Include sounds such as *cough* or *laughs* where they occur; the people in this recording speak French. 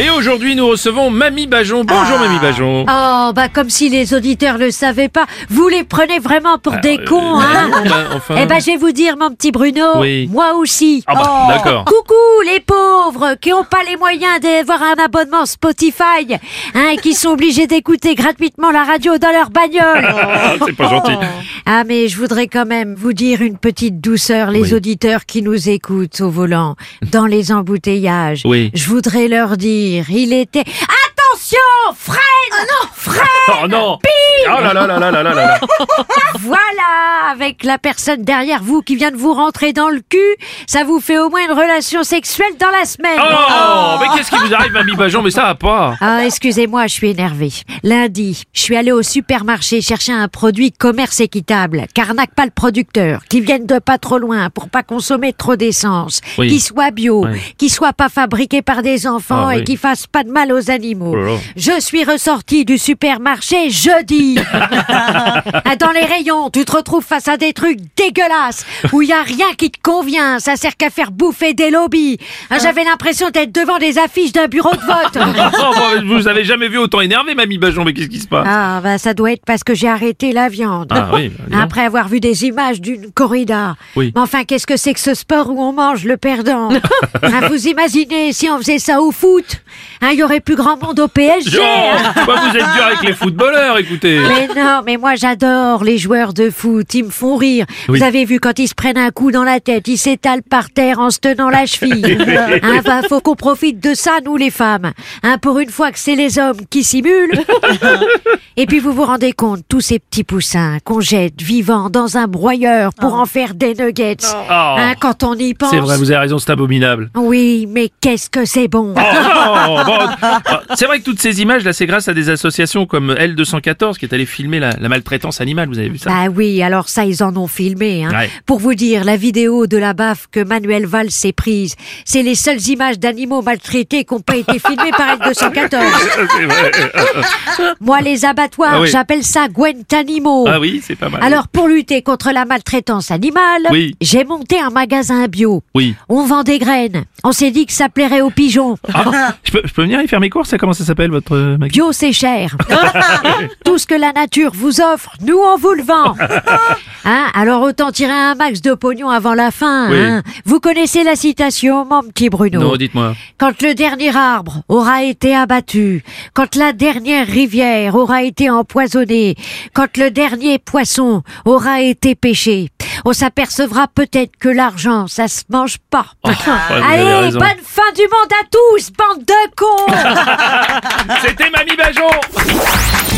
Et aujourd'hui, nous recevons Mamie Bajon. Bonjour, Mamie Bajon. Oh, bah comme si les auditeurs le savaient pas. Vous les prenez vraiment pour des euh, cons, hein non, bah, enfin- Eh ben, je vais vous dire, mon petit Bruno, Oui. moi aussi. Ah bah, d'accord. Coucou les pauvres qui ont pas les moyens d'avoir un abonnement Spotify, hein, qui sont obligés d'écouter gratuitement la radio dans leur bagnole. Ah, *laughs* c'est pas gentil. Ah mais je voudrais quand même vous dire une petite douceur, les Oui. auditeurs qui nous écoutent au volant, dans les embouteillages. Oui. Je voudrais leur dire, il était... Attention Freine non. Freine Oh non Oh là là là là là là là Voilà Avec la personne derrière vous qui vient de vous rentrer dans le cul, ça vous fait au moins une relation sexuelle dans la semaine. Oh Mais qu'est-ce qui vous arrive, Mamie Bajon Mais ça va pas Ah, excusez-moi, je suis énervée. Lundi, je suis allée au supermarché chercher un produit commerce équitable, qu'arnaque pas le producteur, qui vienne de pas trop loin pour pas consommer trop d'essence, Oui. qui soit bio, Ouais. qui soit pas fabriqué par des enfants Ah, et oui. qui fasse pas de mal aux animaux. Oh là là. Je suis ressortie du supermarché jeudi. *laughs* Dans les rayons, tu te retrouves face à des trucs dégueulasses où il y a rien qui te convient. Ça sert qu'à faire bouffer des lobbies. Ah, J'avais l'impression d'être devant des affiches d'un bureau de vote. *laughs* Oh, bon, Vous avez jamais vu autant énervé, Mamie Bajon, mais qu'est-ce qui se passe? Ah, bah ça doit être parce que j'ai arrêté la viande. Ah oui, bah. Après avoir vu des images d'une corrida. Oui. Mais enfin, qu'est-ce que c'est que ce sport où on mange le perdant? *laughs* Hein, Vous imaginez si on faisait ça au foot Hein, Il y aurait plus grand monde au PSG. Hein. bah, Vous êtes dur avec les footballeurs, écoutez Mais non, mais moi j'adore les joueurs de foot, ils me font rire. Oui. Vous avez vu quand ils se prennent un coup dans la tête, ils s'étalent par terre en se tenant la cheville. *laughs* hein, bah, faut qu'on profite de ça, nous les femmes. Hein, pour une fois que c'est les hommes qui simulent. *laughs* Et puis vous vous rendez compte, tous ces petits poussins qu'on jette vivants dans un broyeur pour en faire des nuggets. Oh. Hein, quand on y pense. C'est vrai, vous avez raison, c'est abominable. Oui, mais qu'est-ce que c'est bon. Oh, non, bon, ah, c'est vrai que toutes ces images, là, c'est grâce à des associations comme L214 qui est allé filmer la, la maltraitance animale, vous avez vu ça? Bah oui, alors ça, ils en ont filmé. Hein. Ouais. Pour vous dire, la vidéo de la baffe que Manuel Valls s'est prise, c'est les seules images d'animaux maltraités qui n'ont pas été filmées par L214. *laughs* C'est vrai. Moi, les abattoirs, Ah oui. j'appelle ça Guantanimo. Ah oui, c'est pas mal. Alors, pour lutter contre la maltraitance animale, Oui. j'ai monté un magasin bio. Oui. On vend des graines. On s'est dit que ça plairait aux pigeons. Ah, je, peux, je peux venir y faire mes courses Comment ça s'appelle votre euh, magasin Bio, c'est cher. *laughs* Tout ce que la nature vous offre, nous, on vous le vend. Hein Alors, autant tirer un max de pognon avant la fin. Oui. hein. Vous connaissez la citation, mon petit Bruno? Non, dites-moi. Quand le dernier arbre aura été abattu, quand la dernière rivière aura été empoisonnée, quand le dernier poisson aura été pêché, on s'apercevra peut-être que l'argent, ça se mange pas. Oh, Allez, bonne fin du monde à tous, bande de cons. *laughs* C'était Mamie Bajon